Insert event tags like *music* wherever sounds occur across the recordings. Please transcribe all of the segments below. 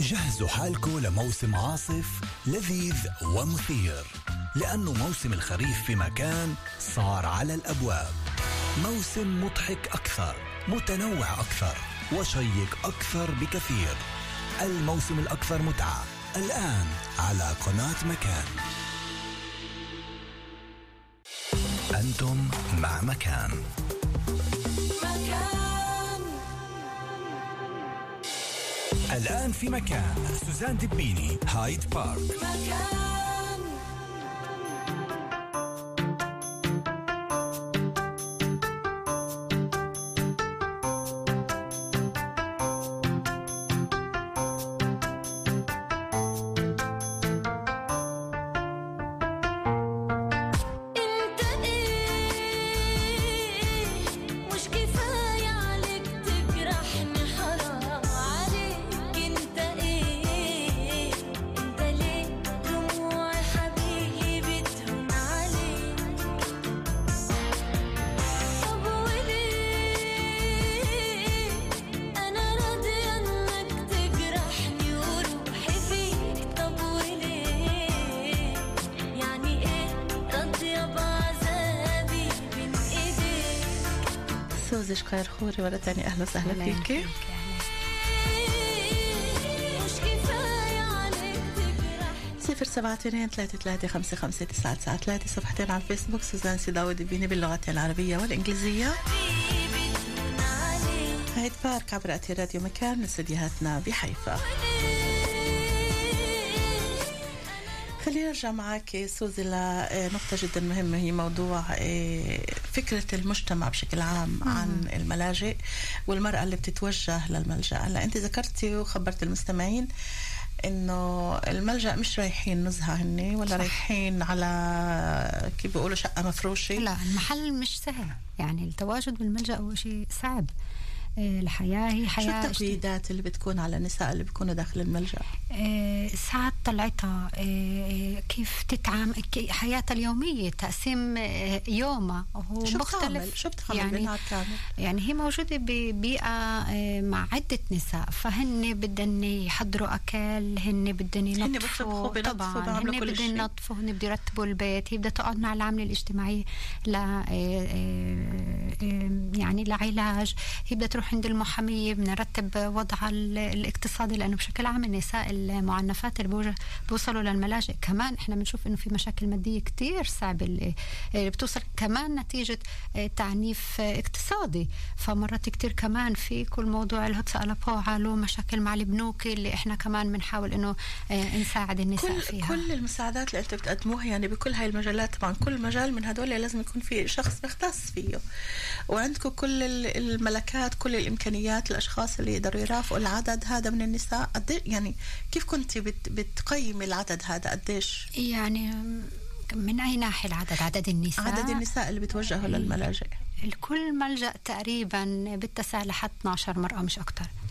جهزوا حالكم لموسم عاصف لذيذ ومثير. لأنه موسم الخريف في مكان صار على الأبواب. موسم مضحك أكثر متنوع أكثر وشيق أكثر بكثير. الموسم الأكثر متعة الآن على قناة مكان. أنتم مع مكان. الآن في مكان. سوزان دبيني هايد بارك. مكان سوزي شقير خوري مرة تانية أهلا وسهلا فيكي. تجرح صفر سبعة اثنين ثلاثة ثلاثة خمسة خمسة تسعة تسعة ثلاثة. صفحتين على الفيسبوك سوزان سيداود بيني باللغتين العربية والإنجليزية. هيد بارك عبر أثير راديو مكان من استديوهاتنا بحيفا. خلينا نرجع معك سوزي لنقطة جدا مهمة هي موضوع آه، فكرة المجتمع بشكل عام عن الملاجئ والمرأة اللي بتتوجه للملجأ. هلأ أنت ذكرتي وخبرت المستمعين إنه الملجأ مش رايحين نزهة هني ولا رايحين على كيف بيقولوا شقة مفروشة؟ لا المحل مش سهل. يعني التواجد بالملجأ هو شيء صعب. آه، الحياة هي شو حياة التقييدات اللي بتكون على النساء اللي بيكونوا داخل الملجأ؟ آه، ساعات طلعتها آه، كيف تتعامل حياتها اليومية تقسيم يومها هو شو مختلف؟ شو بتعمل يعني بالنهار؟ يعني هي موجودة ببيئة آه، مع عدة نساء فهن بدن يحضروا أكل هن بدن هن بيطبخوا، ينظفوا طبعا هن شيء. ينظفوا هن بدهم يرتبوا البيت هي بدها تقعد مع العاملة الاجتماعية ل يعني لعلاج هي بدها تروح عند المحامية بدنا نرتب وضعها ال- الاقتصادي لأنه بشكل عام النساء المعنفات اللي بوصلوا للملاجئ كمان إحنا بنشوف إنه في مشاكل مادية كتير صعبة اللي بتوصل كمان نتيجة آه، تعنيف اقتصادي. فمرات كتير كمان في كل موضوع الهوتسا ألابوعة له مشاكل مع البنوك اللي إحنا كمان بنحاول إنه آه، نساعد النساء كل فيها. كل المساعدات اللي أنتم بتقدموها يعني بكل هاي المجالات طبعا كل مجال من هدول لازم يكون في شخص مختص فيه. وعندكم كل ال- الملكات كل الإمكانيات الأشخاص اللي يقدروا يرافقوا العدد هذا من النساء؟ قد إيه- يعني كيف كنت بت بتقيمي العدد هذا؟ قديش؟ يعني من أي ناحية العدد؟ عدد النساء؟ عدد النساء اللي بتوجهوا للملاجئ. الكل ملجأ تقريبا بتسع لحد 12 مرأة مش أكتر. آه،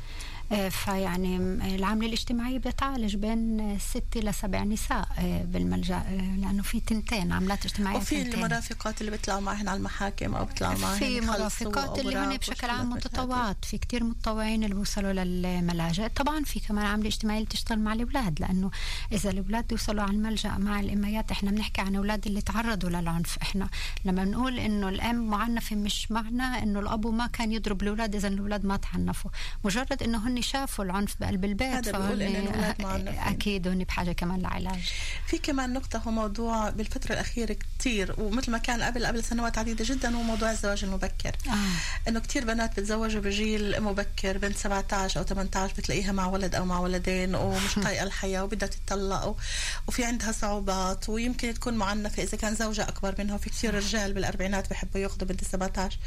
فيعني م- العاملة الاجتماعية بتعالج بين ست لسبع نساء آه، بالملجأ آه، لأنه في تنتين عاملات اجتماعية وفي تنتين. المرافقات اللي بيطلعوا معهن على المحاكم أو بيطلعوا معهن في مرافقات اللي هن بشكل عام. متطوعات في كتير متطوعين اللي بيوصلوا للملاجئ طبعا في كمان عاملة اجتماعية اللي بتشتغل مع الأولاد لأنه إذا الأولاد بيوصلوا على الملجأ مع الإميات إحنا بنحكي عن أولاد اللي تعرضوا للعنف إحنا لما بنقول إنه الأم معنفة مش معنى إنه الأب ما كان يضرب الأولاد إذا الأولاد ما تعنفوا مجرد إنه هن شافوا العنف بقلب البيت هذا بيقول معنفين. *laughs* أكيد هن بحاجة كمان لعلاج. في كمان نقطة هو موضوع بالفترة الأخيرة كتير ومثل ما كان قبل قبل سنوات عديدة جدا هو موضوع الزواج المبكر. آه. إنه كتير بنات بتزوجوا بجيل مبكر بنت 17 أو 18 بتلاقيها مع ولد أو مع ولدين ومش طايقة الحياة وبدها تتطلق وفي عندها صعوبات ويمكن تكون معنفة. إذا كان زوجها أكبر منها وفي كتير رجال بالأربعينات بحبوا ياخذوا بنت 17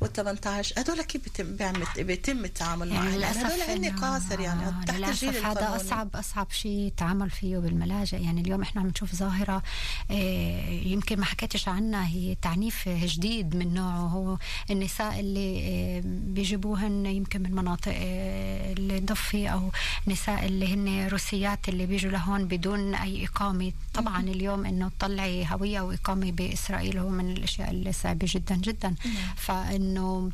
وال 18 هدول كيف بيتم بيتم التعامل معهم؟ يعني هدول هن إنه- قاصر يعني تحت الجيل هذا. أصعب أصعب شيء يتعامل فيه بالملاجئ. يعني اليوم إحنا عم نشوف ظاهرة آه، يمكن ما حكيتش عنها هي تعنيف جديد من نوعه. هو النساء اللي آه، بيجيبوهن يمكن من مناطق آه، الضفة أو نساء اللي هن روسيات اللي بيجوا لهون بدون أي إقامة. طبعا اليوم إنه تطلعي هوية وإقامة بإسرائيل هو من الأشياء اللي صعبة جدا جدا. فإنه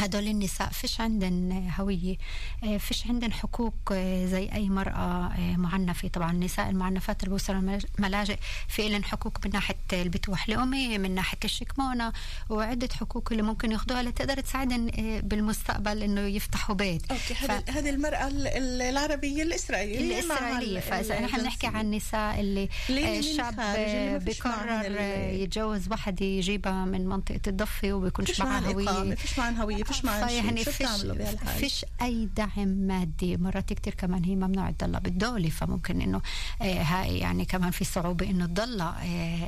هدول النساء فيش عندن هوية آه، فيش عندن حقوق آه، زي أي مرأة آه، معنفة. طبعا النساء المعنفات اللي بوصلوا الملاجئ في لهم حقوق من ناحية البتوح الأمي من ناحية الشكمونة وعدة حقوق اللي ممكن ياخدوها لتقدر تساعدن بالمستقبل إنه يفتحوا بيت. أوكي ف- هذه هذه المرأة ال- ال- العربية الإسرائيلية مع الإسرائيلية. ال- فإذا نحن الجنسية. عن النساء اللي الشاب بقرر يتجوز وحدة يجيبها من منطقة الضفة وبيكونش معها هوية. إقامة فيش شيء. فيعني شو فيش بتعملوا بهالحال فيش أي دعم مادي. مرات كتير كمان هي ممنوع تضلها بالدولة فممكن إنه آه هاي يعني كمان في صعوبة إنه تضلها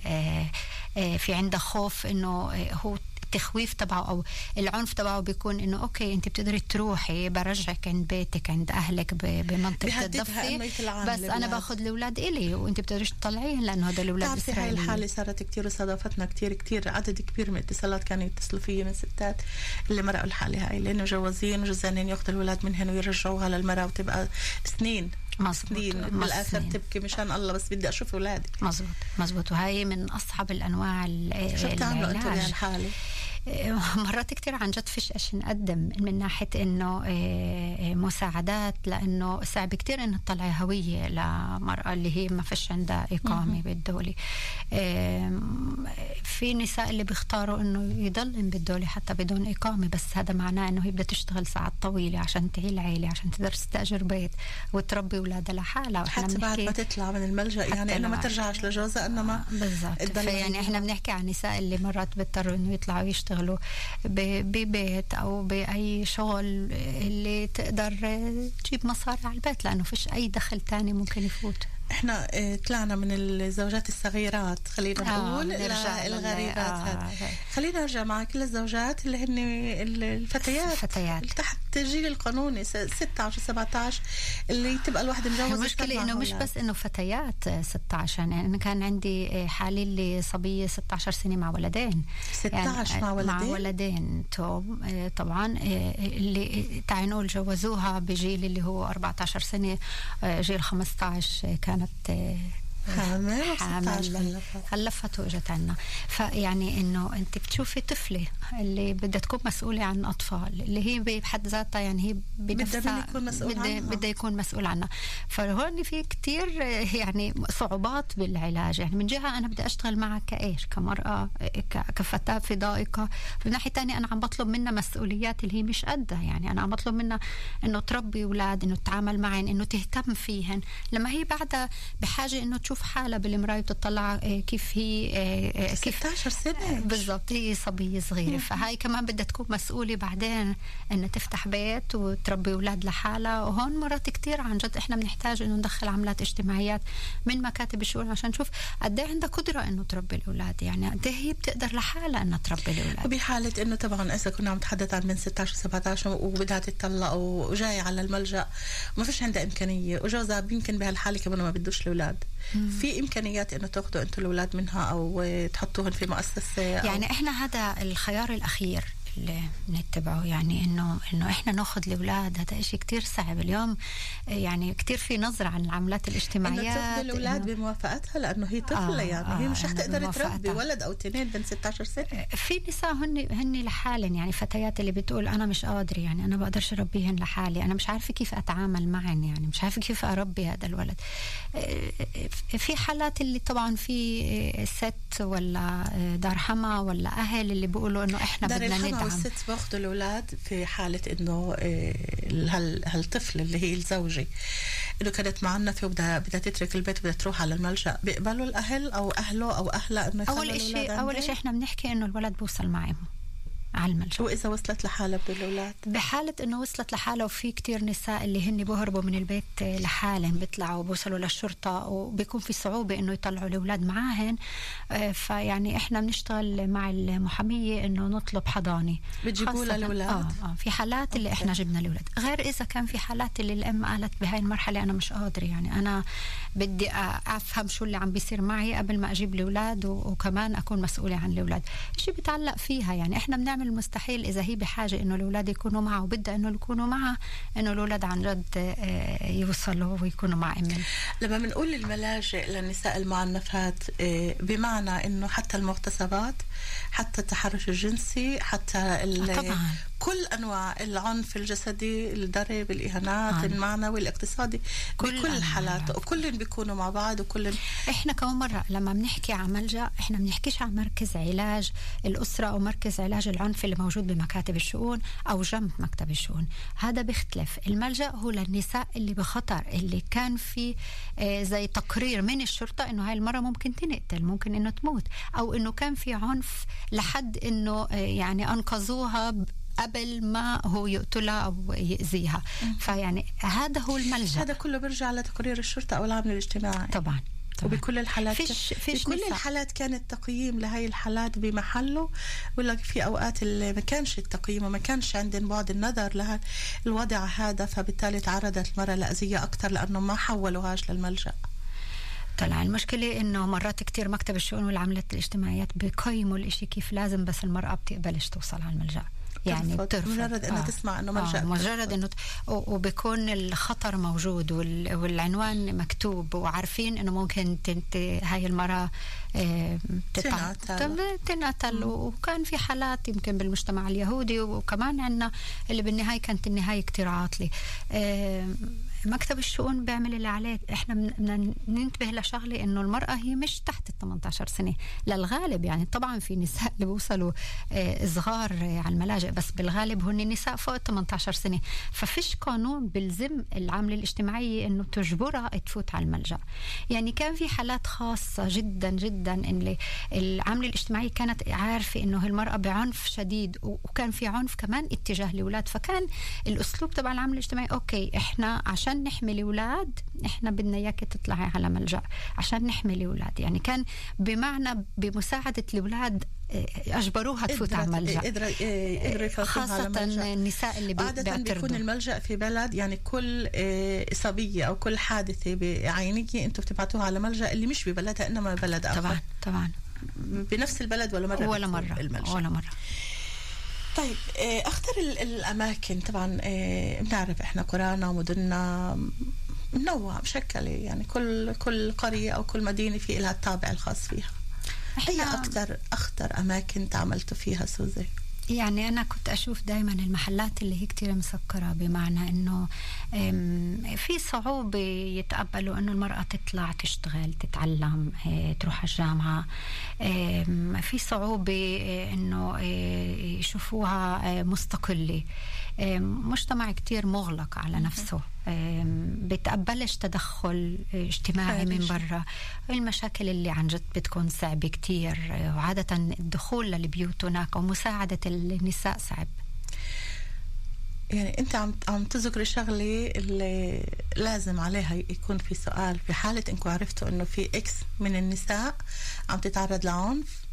آه آه في عندها خوف إنه هو التخويف تبعه أو العنف تبعه بيكون إنه أوكي أنت بتقدري تروحي برجعك عند بيتك عند أهلك بمنطقة الضفة. بس أنا الأولاد. باخذ الأولاد إلي وأنت بتقدريش تطلعيهم لأنه هدول الأولاد بتعرفي هاي الحالة صارت كتير وصادفتنا كتير كتير عدد كبير من الاتصالات كانوا يتصلوا فيي من ستات اللي مرقوا الحالة هاي لأنه مجوزين وجوزانين ياخذوا الأولاد منهن ويرجعوها للمرأة وتبقى سنين. سنين. سنين. تبكي مشان الله بس بدي أشوف أولادي. مزبوط مزبوط وهي من أصعب الأنواع ال- شو بتعملوا أنتوا العلاج. *laughs* مرات كتير عن جد فيش إيش نقدم من ناحية إنه آه، آه، مساعدات لأنه صعب كتير إنه تطلعي هوية لمرأة اللي هي ما فيش عندها إقامة بالدولة. آم، في نساء اللي بيختاروا إنه يضلن بالدولة حتى بدون إقامة بس هذا معناه إنه هي بدها تشتغل ساعات طويلة عشان تعيل عيله عشان تقدر تستأجر بيت وتربي أولادها لحالها. حتى بعد ما تطلع من الملجأ يعني إنه ما ترجعش لجوزها إنما بالضبط. هي- إحنا بنحكي عن النساء اللي مرات بيضطروا إنه يطلعوا يشتغلوا ب- ببيت أو بأي شغل اللي تقدر تجيب مصاري على البيت لأنه فيش أي دخل تاني ممكن يفوت. إحنا آه طلعنا من الزوجات الصغيرات خلينا آه، نقول آه، هاد. هاي. خلينا نرجع معك للزوجات اللي هن ال- الفتيات الفتيات. تحت الجيل القانوني س- 16 17 اللي تبقى الواحدة مجوزة المشكلة وصار إنه مش. بس إنه فتيات 16 يعني أنا كان عندي حالي اللي صبية 16 سنة مع ولدين 16 مع مع ولدين؟ ولدين توم آه، طبعا آه، اللي تعي نقول جوزوها بجيل اللي هو 14 سنة آه، جيل 15 كانت آه، حامل و 16 حامل. خلفت. واجت عنا. فيعني إنه أنت بتشوفي طفلة اللي بدها تكون مسؤولة عن أطفال اللي هي بحد ذاتها يعني هي بنفسها بدها. بدها يكون مسؤول عنها. فهون في كتير يعني صعوبات بالعلاج. يعني من جهة أنا بدي أشتغل معها كإيش؟ كمرأة كفتاة في ضائقه من ناحية تانية أنا عم بطلب منها مسؤوليات اللي هي مش قدها. يعني أنا عم بطلب منها إنه تربي أولاد إنه تتعامل معهم إنه تهتم فيهن. لما هي بعدها بحاجة إنه تشوف حالها بالمرايه وتطلع آه، كيف هي آه، آه، كيف 16 سنة. بالضبط هي صبية صغيرة. فهاي كمان بدها تكون مسؤولة بعدين إنها تفتح بيت وتربي أولاد لحالها. وهون مرات كتير عن جد إحنا بنحتاج إنه ندخل عملات اجتماعيات من مكاتب الشؤون عشان نشوف قد إيه عندها قدرة إنه تربي الأولاد. يعني قد إيه هي بتقدر لحالها إنها تربي الأولاد. وبحالة إنه طبعا إذا كنا عم نتحدث عن من 16 17 وبدها تتطلق وجاية على الملجأ وما فيش عندها إمكانية. وجوزها يمكن بهالحالة كمان ما بدوش الأولاد. في إمكانيات إنه تاخذوا أنتم الأولاد منها أو تحطوهم في مؤسسة أو يعني إحنا هذا الخيار الأخير. اللي بنتبعه يعني إنه إنه إحنا ناخذ الاولاد هذا إشي كتير صعب. اليوم يعني كتير في نظرة عن العملات إنه الاجتماعيات تاخذ الأولاد إنه- بموافقتها لأنه هي طفلة آه، يعني آه، هي مش رح تقدر. تربي ولد أو اثنين بين 16 سنة. في نساء هن هن لحالن يعني فتيات اللي بتقول أنا مش قادرة يعني أنا بقدرش أربيهن لحالي أنا مش عارفة كيف أتعامل معهن يعني مش عارفة كيف أربي هذا الولد. في حالات اللي طبعا في ست ولا دار حما ولا أهل اللي بيقولوا إنه إحنا بدنا الحما ندعم والست باخذوا الأولاد في حالة إنه آه، هال- هالطفل اللي هي الزوجة إنه كانت معنفه وبدها بدها تترك البيت وبدها تروح على الملجأ. بيقبلوا الأهل أو أهله أو أهلها إنه أول شيء أول؟ شيء إحنا بنحكي إنه الولد بوصل مع امه على الملجأ. واذا وصلت لحالها بدون الاولاد بحالة إنه وصلت لحالها وفي كتير نساء اللي هن بيهربوا من البيت لحالهم بيطلعوا بيوصلوا للشرطة وبيكون في صعوبة إنه يطلعوا الأولاد معاهن. آه، فيعني إحنا بنشتغل مع المحامية إنه نطلب حضانة بتجيبوا الأولاد؟ آه آه في حالات اللي إحنا جبنا الاولاد غير إذا كان في حالات اللي الأم قالت بهاي المرحلة أنا مش قادرة يعني أنا بدي أ- أفهم شو اللي عم بيصير معي قبل ما أجيب الأولاد و- وكمان أكون مسؤولة عن الأولاد. شيء بتعلق فيها يعني إحنا بنعمل المستحيل إذا هي بحاجة إنه الأولاد يكونوا معها وبدها إنه يكونوا معها إنه الأولاد عن جد آه، يوصلوا ويكونوا مع امهم لما بنقول الملاجئ للنساء المعنفات آه، بمعنى إنه حتى المغتصبات حتى التحرش الجنسي حتى آه، طبعاً. كل أنواع العنف الجسدي الضرب الاهانات آه. المعنوي الاقتصادي كل بكل الحالات. وكل بيكونوا مع بعض وكل إحنا كمان مرة لما بنحكي عن ملجأ إحنا بنحكيش عن مركز علاج الأسرة أو مركز علاج العنف اللي موجود بمكاتب الشؤون أو جنب مكتب الشؤون هذا بيختلف الملجأ هو للنساء اللي بخطر اللي كان في آه، زي تقرير من الشرطة إنه هاي المرة ممكن تنقتل ممكن إنه تموت أو إنه كان في عنف لحد إنه آه، يعني أنقذوها قبل ما هو يقتلها أو يأذيها. فيعني هذا هو الملجأ. هذا كله بيرجع لتقرير الشرطة أو العامل الاجتماعي. طبعا طبعا. وبكل الحالات فيش- فيش بكل نساء. الحالات كان التقييم لهي الحالات بمحله. ولا في أوقات اللي ما كانش التقييم وما كانش عندهم بعد النظر لها الوضع هذا فبالتالي تعرضت المرأة لأذية أكثر لأنه ما حولوهاش للملجأ. طلع المشكلة إنه مرات كتير مكتب الشؤون والعمليات الاجتماعيات بقيموا الإشي كيف لازم بس المرأة بتقبلش توصل على الملجأ. يعني ترفض. بترفض مجرد إنها تسمع إنه ملجأ آه مجرد بترفض. إنه ت- و- وبيكون الخطر موجود وال- والعنوان مكتوب وعارفين إنه ممكن تنت هاي آه، تتع- تنقتل. تنقتل وكان في حالات يمكن بالمجتمع اليهودي وكمان عندنا اللي بالنهاية كانت النهاية كتير عاطلة آه، مكتب الشؤون بيعمل اللي عليه. إحنا بدنا ننتبه لشغلة إنه المرأة هي مش تحت ال 18 سنة. للغالب يعني طبعا في نساء اللي بيوصلوا آه، صغار آه، على الملاجئ بس بالغالب هن نساء فوق ال 18 سنة. ففيش قانون بيلزم العاملة الاجتماعية إنه تجبرها تفوت على الملجأ. يعني كان في حالات خاصة جدا جدا إن العاملة الاجتماعية كانت عارفة إنه المراه بعنف شديد وكان في عنف كمان اتجاه الأولاد. فكان الأسلوب تبع العاملة الاجتماعية أوكي إحنا عشان نحمي الأولاد إحنا بدنا إياك تطلعي على ملجأ. عشان نحمي الأولاد. يعني كان بمعنى بمساعدة الأولاد آه، أجبروها تفوت على ملجأ. خاصة ملجأ. النساء اللي عادة بيكون الملجأ في بلد يعني كل آه، إصابية أو كل حادثة عينية أنتم بتبعتوها على ملجأ اللي مش ببلدها إنما بلد آخر. طبعا طبعا. بنفس البلد ولا مرة ولا مرة الملجأ. ولا مرة. طيب آه، أختار ال- الأماكن. طبعا آه، بنعرف إحنا قرانا ومدننا منوع مشكلة. يعني كل كل قرية أو كل مدينة في لها الطابع الخاص فيها. أي إحنا- أكثر أخطر أماكن تعاملتوا فيها سوزي؟ يعني أنا كنت أشوف دائما المحلات اللي هي كتير مسكرة بمعنى إنه أم، في صعوبة يتقبلوا إنه المرأة تطلع تشتغل تتعلم إيه، تروح على الجامعة. في صعوبة إيه، إنه إيه، يشوفوها مستقلة. مجتمع كتير مغلق على نفسه. بتقبلش تدخل اجتماعي من. برا. المشاكل اللي عن جد بتكون صعبة كتير؟ آه، وعادة الدخول للبيوت هناك ومساعدة النساء صعب. يعني أنت عم عم تذكري شغلة اللي لازم عليها يكون في سؤال في حالة انكم عرفتوا إنه في إكس من النساء عم تتعرض لعنف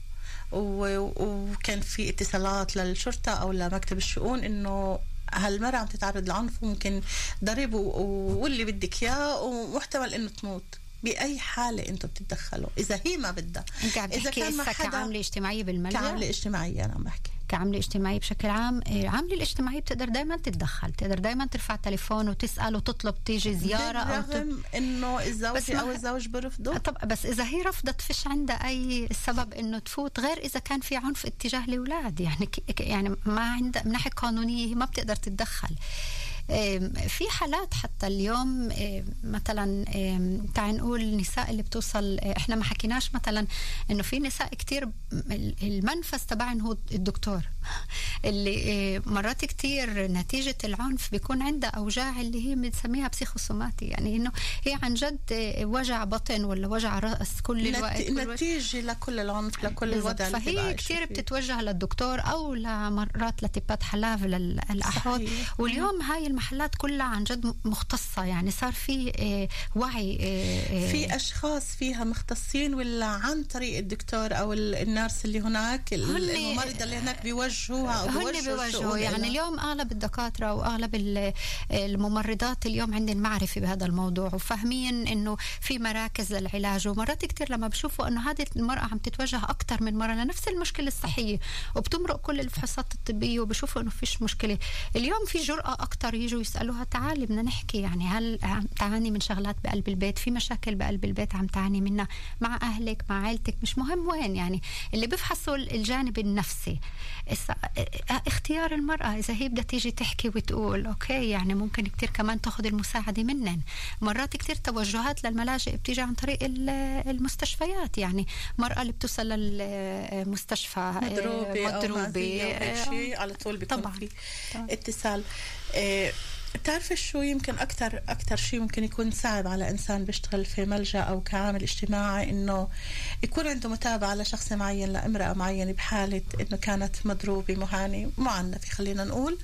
وكان في اتصالات للشرطة أو لمكتب الشؤون إنه هالمرة عم تتعرض لعنف وممكن ضرب واللي بدك إياه ومحتمل إنه تموت. بأي حالة أنتم بتتدخلوا؟ إذا هي ما بدها. انت عم إذا تحكي كان حدا- كعاملة اجتماعية بالملجأ كعاملة اجتماعية أنا عم بحكي. كعاملة اجتماعية بشكل عام العاملة الاجتماعية بتقدر دائما تتدخل تقدر دائما ترفع تليفون وتسأل وتطلب تيجي زيارة أو ت... بالرغم إنه ما- أو الزوج برفضوا طب بس إذا هي رفضت فيش عندها أي سبب إنه تفوت غير إذا كان في عنف اتجاه الأولاد يعني يعني ما عندها من ناحية قانونية هي ما بتقدر تتدخل. في حالات حتى اليوم مثلا تعال نقول النساء اللي بتوصل آه، إحنا ما حكيناش مثلا إنه في نساء كتير ب- ال- المنفذ تبعهم هو الدكتور اللي آه، مرات كتير نتيجة العنف بيكون عندها أوجاع اللي هي بنسميها بسيخوسوماتي يعني إنه هي عن جد آه، وجع بطن ولا وجع رأس كل الوقت. كل وقت. نتيجة لكل العنف لكل. الوضع فهي كتير. بتتوجه للدكتور أو لمرات لتبات حلاف صحيح. واليوم هاي المحلات كلها عن جد مختصة. يعني صار في آه، وعي آه، آه، في أشخاص فيها مختصين ولا عن طريق الدكتور أو ال- النيرس اللي هناك؟ ال- هن- الممرضة اللي هناك بيوجهوها هن بيوجهوا بيوجهوا. يعني. اليوم أغلب الدكاترة واغلب ال- الممرضات اليوم عندهم معرفه بهذا الموضوع وفاهمين إنه في مراكز للعلاج. ومرات كثير لما بشوفوا إنه هذه المرأة عم تتوجه أكثر من مرة لنفس المشكلة الصحية وبتمرق كل الفحوصات الطبية وبشوفوا إنه فيش مشكلة. اليوم في جرأة أكثر يجوا يسألوها تعالي بدنا نحكي يعني هل عم تعاني من شغلات بقلب البيت؟ في مشاكل بقلب البيت عم تعاني منها مع أهلك مع عائلتك مش مهم وين يعني. اللي بيفحصوا الجانب النفسي. اختيار المرأة. إذا هي بدها تيجي تحكي وتقول أوكي يعني ممكن كتير كمان تاخذ المساعدة منن. مرات كتير توجهات للملاجئ بتيجي عن طريق ال- المستشفيات. يعني مرأة اللي بتوصل للمستشفى مضروبة أو مضروبة. مأذية وهيك آه، شيء على طول بيكون طبعاً. في. اتصال. آه، بتعرفي شو يمكن أكتر أكتر شيء ممكن يكون صعب على إنسان بيشتغل في ملجأ أو كعامل اجتماعي إنه يكون عنده متابعة لشخص معين لامرأة معينة بحالة إنه كانت مضروبة مهانة معنفة خلينا نقول.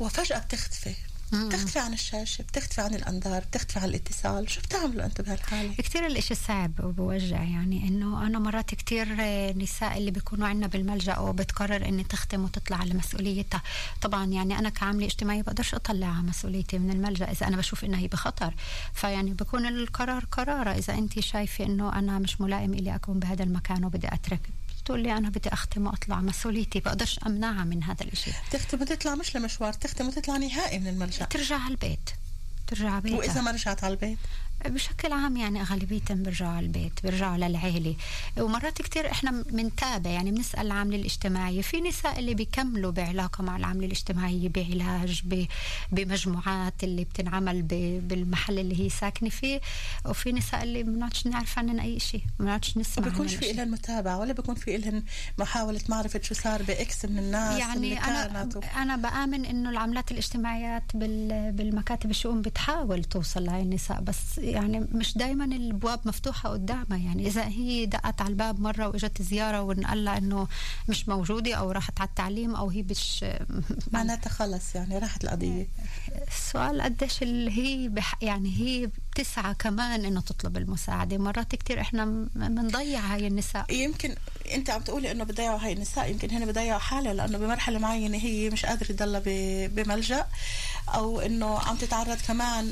وفجأة بتختفي. بتختفي عن الشاشة بتختفي عن الأنظار بتختفي عن الاتصال. شو بتعملوا أنتم بهالحالة؟ كتير الإشي صعب وبوجع يعني إنه أنا مرات كتير آه، نساء اللي بيكونوا عندنا بالملجأ وبتقرر إني تختم وتطلع على مسؤوليتها. طبعا يعني أنا كعاملة اجتماعية بقدرش أطلع مسؤوليتي من الملجأ إذا أنا بشوف إنها هي بخطر. فيعني بكون القرار قرارة إذا انت شايفة إنه أنا مش ملائم إلي أكون بهذا المكان وبدي أترك بتقول لي أنا بدي اختم واطلع مسؤوليتي بقدرش أمنعها من هذا الإشي. تختم وتطلع مش لمشوار تختم وتطلع نهائي من الملجأ. ترجع على البيت ترجع على بيتها وإذا ما رجعت على البيت؟ بشكل عام يعني أغلبيتهم بيرجعوا على البيت بيرجعوا للعيلة ومرات كتير إحنا بنتابع يعني بنسأل العاملة الاجتماعية في نساء اللي بيكملوا بعلاقة مع العاملة الاجتماعية بعلاج بمجموعات اللي بتنعمل بالمحل اللي هي ساكنة فيه. وفي نساء اللي ما بنعرفش نعرف عنهم أي شيء ما بنعرفش نسمع ما بيكونش في. إلهن متابعة ولا بيكون في إلهن محاولة معرفة شو صار بإكس من الناس يعني كانت و... أنا بآمن إنه العملات الاجتماعيات بال- بالمكاتب الشؤون بتحاول توصل لهي النساء بس يعني مش دائما الابواب مفتوحة قدامها. يعني إذا هي دقت على الباب مرة وإجت زيارة ونقال لها إنه مش موجودة أو راحت على التعليم أو هي مش *laughs* معناتها خلص يعني راحت القضية. السؤال قديش هي بح يعني هي بتسعى كمان إنه تطلب المساعدة. مرات كتير إحنا بنضيع هاي النساء. يمكن أنت عم تقولي إنه بضيعوا هاي النساء يمكن هن بضيعوا حالها لأنه بمرحلة معينة هي مش قادرة تضلها بملجأ أو إنه عم تتعرض كمان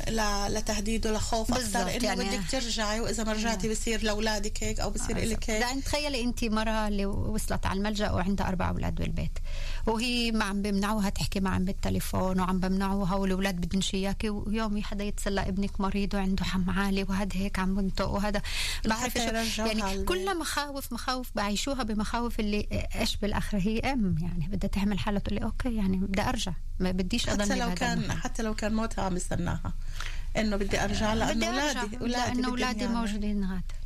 لتهديد ولخوف أكثر. إنه يعني- بدك ترجعي وإذا ما رجعتي بصير لأولادك هيك أو بصير لك هيك. يعني تخيلي أنت مرة اللي وصلت على الملجأ وعندها أربع أولاد بالبيت وهي ما عم بمنعوها تحكي معهم بالتليفون وعم بمنعوها والأولاد بدهم اياكي ويوم حدا يتصل ابنك مريض وعنده حم عالي وهذا هيك عم بنطق وهذا بعرف يعني. كلها مخاوف مخاوف بعيشوها بمخاوف اللي إيش بالآخر هي أم يعني بدها تعمل حالها تقول لي okay يعني بدي أرجع ما بديش أضلني حتى لو كان. حتى لو كان موتها عم يستناها إنه بدي أرجع لأنه اولادي أولادي لأنه أولادي. موجودين غاد مهم.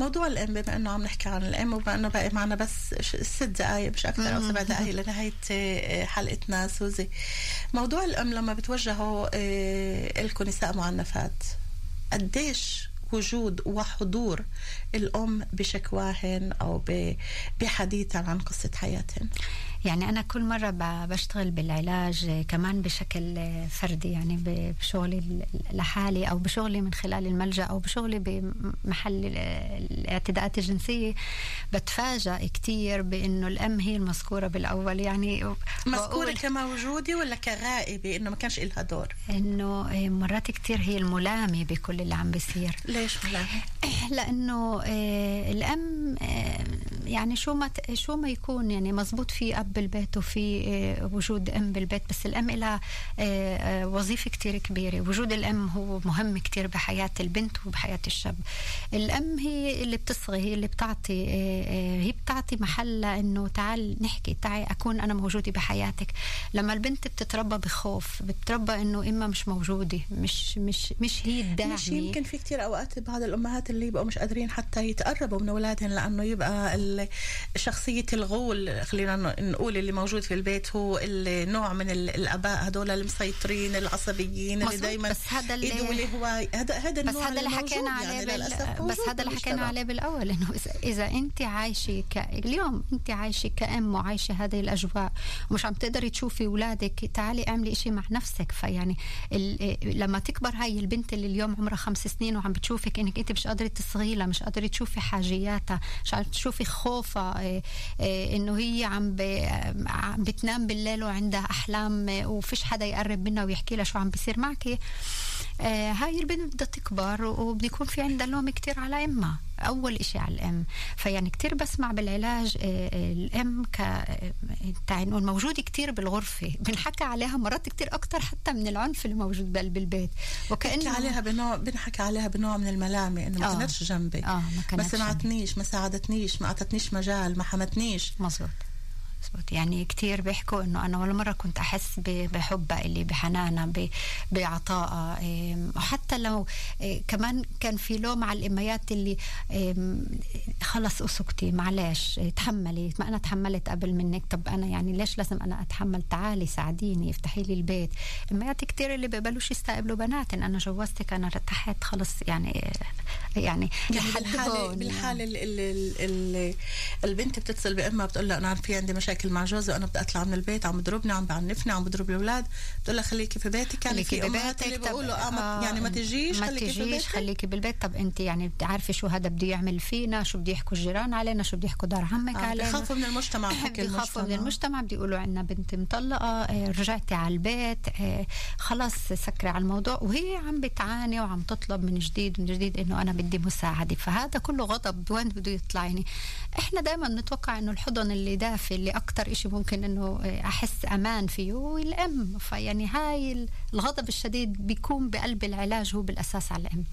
موضوع الام بما انه عم نحكي عن الام وبما انه باقي معنا بس ست دقائق مش أكثر أو سبع دقائق لنهاية آه، حلقتنا سوزي. موضوع الام لما بتوجهوا آه، لكم نساء معنفات قديش وجود وحضور الأم بشكواهن أو بحديثا عن قصة حياتهن؟ يعني أنا كل مرة بشتغل بالعلاج كمان بشكل فردي يعني بشغلي لحالي أو بشغلي من خلال الملجأ أو بشغلي بمحل ال- الاعتداءات الجنسية. بتفاجأ كتير بأنه الأم هي المذكورة بالأول يعني مذكورة بقول كموجودة ولا كغائبة؟ إنه ما كانش لها دور. إنه آه، مرات كتير هي الملامة بكل اللي عم بيصير. ليش ملاحظ *clears throat* لأنه آه، الأم آه، يعني شو ما ت- شو ما يكون يعني مزبوط في أب بالبيت وفي آه، وجود أم بالبيت بس الأم لها آه، آه، وظيفة كتير كبيرة. وجود الأم هو مهم كتير بحياة البنت وبحياة الشاب. الأم هي اللي بتصغي هي اللي بتعطي هي بتعطي محل انه تعال نحكي تعي أكون أنا موجودة بحياتك. لما البنت بتتربى بخوف بتتربى إنه إما مش موجودة مش مش مش هي الداعمة. مش يمكن في كتير أوقات بعض الأمهات اللي يبقوا مش قادرين حتى يتقربوا من اولادهم لأنه يبقى ال- شخصية الغول خلينا نقول اللي موجود في البيت هو النوع من ال- الأباء هدول المسيطرين العصبيين اللي دايما بس هذا اللي- والهواية هذا هذا بس النوع هذا اللي حكينا عليه يعني بال... بس هذا اللي حكينا. عليه بالأول إنه اذا, انت عايشة ك... اليوم انت عايشة كأم وعايشة هذه الأجواء ومش عم تقدري تشوفي أولادك تعالي اعملي إشي مع نفسك فيعني ال... لما تكبر هاي البنت اللي اليوم عمرها خمس سنين وعم بتشوفك إنك انت مش قادرة تصغي لها مش قادرة تشوفي حاجياتها مش قادرة تشوفي خوفها إيه، إيه، إنه هي عم. عم بتنام بالليل وعندها أحلام إيه، وفيش حدا يقرب منها ويحكي لها شو عم بيصير معك آه هاي البنت بدها تكبر وبده يكون في عندها لوم كتير على إمها أول إشي على الأم. فيعني كتير بسمع بالعلاج آه، آه، الأم ك آه، نقول موجودة كتير بالغرفة بنحكى عليها مرات كتير أكتر حتى من العنف اللي موجود بقلب البيت بنحكي وكانه عليها بنوع بنحكي عليها بنوع من الملامة إنه ما آه. كانتش جنبي. آه ما ما كانتش سمعتنيش ما ساعدتنيش ما أعطتنيش مجال ما حمتنيش. مزبوط. يعني كتير بيحكوا إنه أنا ولا مرة كنت أحس بحبها اللي بحنانها بعطائها وحتى لو إيه، كمان كان في لوم على الاميات اللي خلص أسكتي معلش إيه، تحملي. ما أنا تحملت قبل منك. طب أنا يعني ليش لازم أنا أتحمل؟ تعالي ساعديني افتحي لي البيت. اميات كتير اللي بيقبلوش يستقبلوا بنات. إن أنا جوزتك أنا ارتحت خلص يعني يعني يعني لحد هون ال ال ال البنت بتتصل بأمها بتقول لها أنا في عندي مشاكل. مع جوزي وأنا بدي أطلع من البيت عم بضربني عم بعنفني عم بضرب الأولاد. بتقول لها خليكي في بيتك يعني خليكي في ببيتك اللي بيقولوا آه آه، يعني ما تجيش ما خليكي في تجيش بيتك. خليكي بالبيت. طب انت يعني عارفه شو هذا بده يعمل فينا شو بده يحكوا الجيران علينا شو بده يحكوا دار عمك آه علينا. بخافوا من المجتمع *laughs* حكي بيخافوا من المجتمع بده يقولوا عنا بنت مطلقة آه، رجعتي على البيت آه، خلص سكري على الموضوع. وهي عم بتعاني وعم تطلب من جديد من جديد إنه أنا بدي مساعدة. فهذا كله غضب. وين بده يطلع يعني؟ إحنا دائما بنتوقع إنه الحضن اللي دافي اللي أكثر شيء ممكن إنه أحس أمان فيه الأم. فيعني هاي الغضب الشديد بيكون بقلب العلاج هو بالأساس على الأم.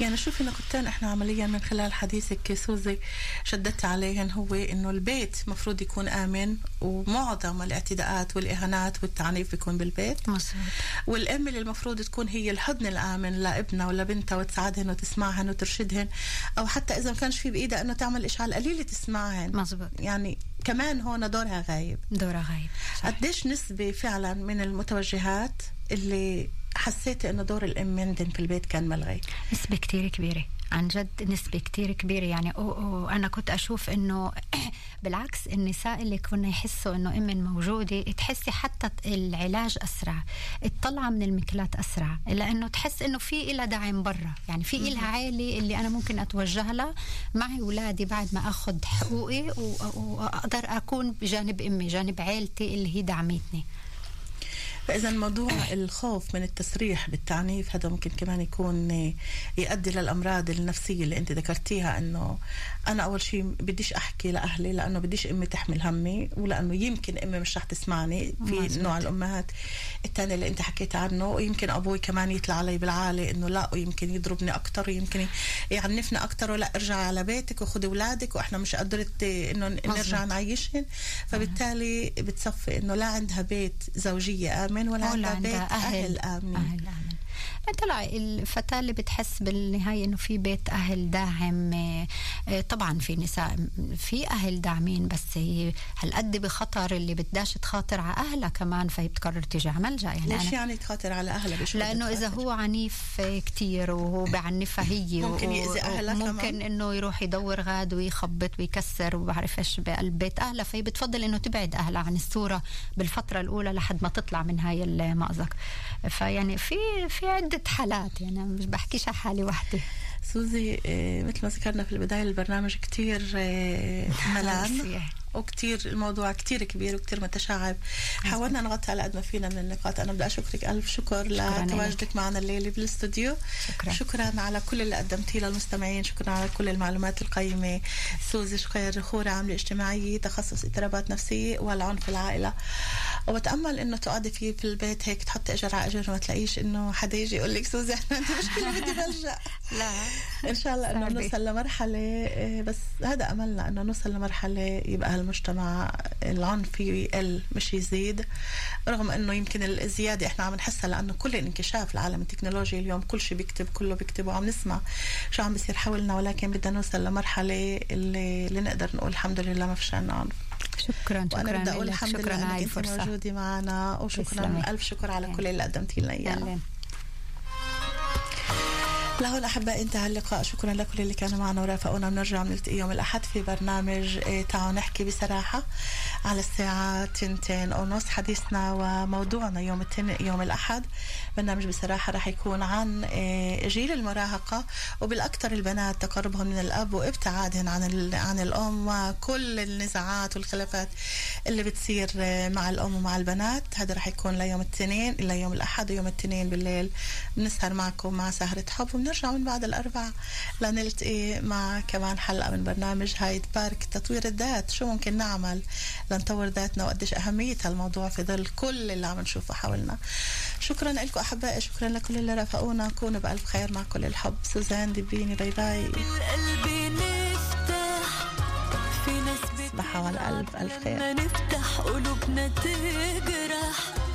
يعني شوفي نقطتين إحنا عمليا من خلال حديثك سوزي شددت عليهن هو إنه البيت مفروض يكون آمن ومعظم الاعتداءات والإهانات والتعنيف بيكون بالبيت. مظبوط والأم اللي المفروض تكون هي الحضن الآمن لابنها ولا بنتها وتساعدهن وتسمعهن وترشدهن. أو حتى إذا ما كانش في بإيدها إنه تعمل إشي على القليل تسمعهن. مظبوط يعني كمان هون دورها غايب. دورها غايب. قديش نسبة فعلا من المتوجهات اللي حسيتي إنه دور الإم عندن في البيت كان ملغي؟ نسبة كتير كبيرة. عن جد نسبة كتير كبيرة. يعني أو أو أنا كنت أشوف إنه *clears throat* بالعكس النساء اللي كنا يحسوا إنه أم موجودة تحسي حتى العلاج أسرع الطلعة من المكلات أسرع لأنه تحس إنه في إلها دعم برا. يعني في إلها عائلة اللي أنا ممكن أتوجه لها. معي أولادي بعد ما أخذ حقوقي وأقدر أكون بجانب أمي جانب عائلتي اللي هي دعمتني. فإذا موضوع الخوف من التصريح بالتعنيف هذا ممكن كمان يكون يؤدي للأمراض النفسية اللي أنت ذكرتيها إنه أنا أول شيء بديش أحكي لأهلي لأنه بديش أمي تحمل همي ولأنه يمكن أمي مش رح تسمعني. في. نوع الأمهات الثانية اللي أنت حكيت عنه ويمكن أبوي كمان يطلع علي بالعالي إنه لا ويمكن يضربني أكثر ويمكن يعنفني أكثر ولا ارجعي على بيتك وخذي أولادك وإحنا مش قدرت إنه نرجع نعيشهن. فبالتالي بتصفي إنه لا عندها بيت زوجية امن ولا, ولا عندها بيت أهل, آمنين. أهل طلع الفتاة اللي بتحس بالنهاية إنه في بيت أهل داعم آه، طبعا في نساء في أهل داعمين بس هي هالقد بخطر اللي بدهاش تخاطر على أهلها كمان فهي بتقرر تيجي على ملجأ يعني ليش يعني تخاطر على أهلها لأنه إذا؟ هو عنيف كتير وهو بعنفها هي *laughs* ممكن يأذي أهلها ممكن. إنه يروح يدور غاد ويخبط ويكسر وبعرف إيش بقلب بيت أهلها فهي بتفضل إنه تبعد أهلها عن الصورة بالفترة الأولى لحد ما تطلع من هاي المأزق فيعني في في عدة حالات يعني مش بحكيش على حالي وحدة. سوزي آه، مثل ما ذكرنا في البداية البرنامج كتير آه، ملان. وكتير الموضوع كتير كبير وكتير متشعب. حاولنا نغطي على قد ما فينا من النقاط. أنا بدي أشكرك ألف شكر لتواجدك معنا الليلة بالاستوديو. شكرا. شكرا على كل اللي قدمتيه للمستمعين. شكرا على كل المعلومات القيمة. سوزي شخير خورة عاملة اجتماعية تخصص اضطرابات نفسية والعنف في العائلة. وبتأمل إنه تقعدي فيه في البيت هيك تحطي إجر على إجر وما تلاقيش إنه حدا يجي يقول لك سوزي أنا عندي مشكله بدي بلجأ. *laughs* لا. إن شاء الله إنه. نوصل لمرحلة إيه، بس هذا أملنا إنه نوصل لمرحلة يبقى هالمجتمع العنف فيه يقل مش يزيد. رغم إنه يمكن الزيادة إحنا عم نحسها لأنه كل الانكشاف العالم التكنولوجي اليوم كل شيء بيكتب كله بيكتب وعم نسمع شو عم بيصير حولنا ولكن بدنا نوصل لمرحلة اللي, اللي نقدر نقول الحمد لله ما فيش عنا عنف. شكرا بدي شكرا أقول لك الحمد شكرا لله أنت الفرصة. موجودة معنا وشكرا. ألف شكر على كل اللي قدمتي لنا اياه لهون أحبائي انتهى اللقاء. شكرا لكل اللي كانوا معنا ورافقونا. بنرجع بنلتقي يوم الأحد في برنامج إيه، تعالوا نحكي بصراحة على الساعة تنتين ونص. حديثنا وموضوعنا يوم التن... يوم الأحد. برنامج بصراحة رح يكون عن آه، جيل المراهقة وبالأكثر البنات تقربهم من الأب وابتعادهم عن ال... عن الأم وكل النزاعات والخلافات اللي بتصير مع الأم ومع البنات. هذا رح يكون ليوم الاثنين إلا يوم الأحد ويوم الاثنين بالليل. بنسهر معكم مع سهرة حب. وبنرجع من بعد الأربعاء لنلتقي مع كمان حلقة من برنامج Hyde Park تطوير الذات. شو ممكن نعمل لنطور ذاتنا وقديش أهمية هالموضوع في ظل كل اللي عم نشوفه حولنا. شكرا لكم أحبائي شكرا لكل اللي رافقونا كونوا بألف خير مع كل الحب. سوزان دبيني bye bye. القلب تصبحوا على ألف خير. نفتح قلوبنا تجرح.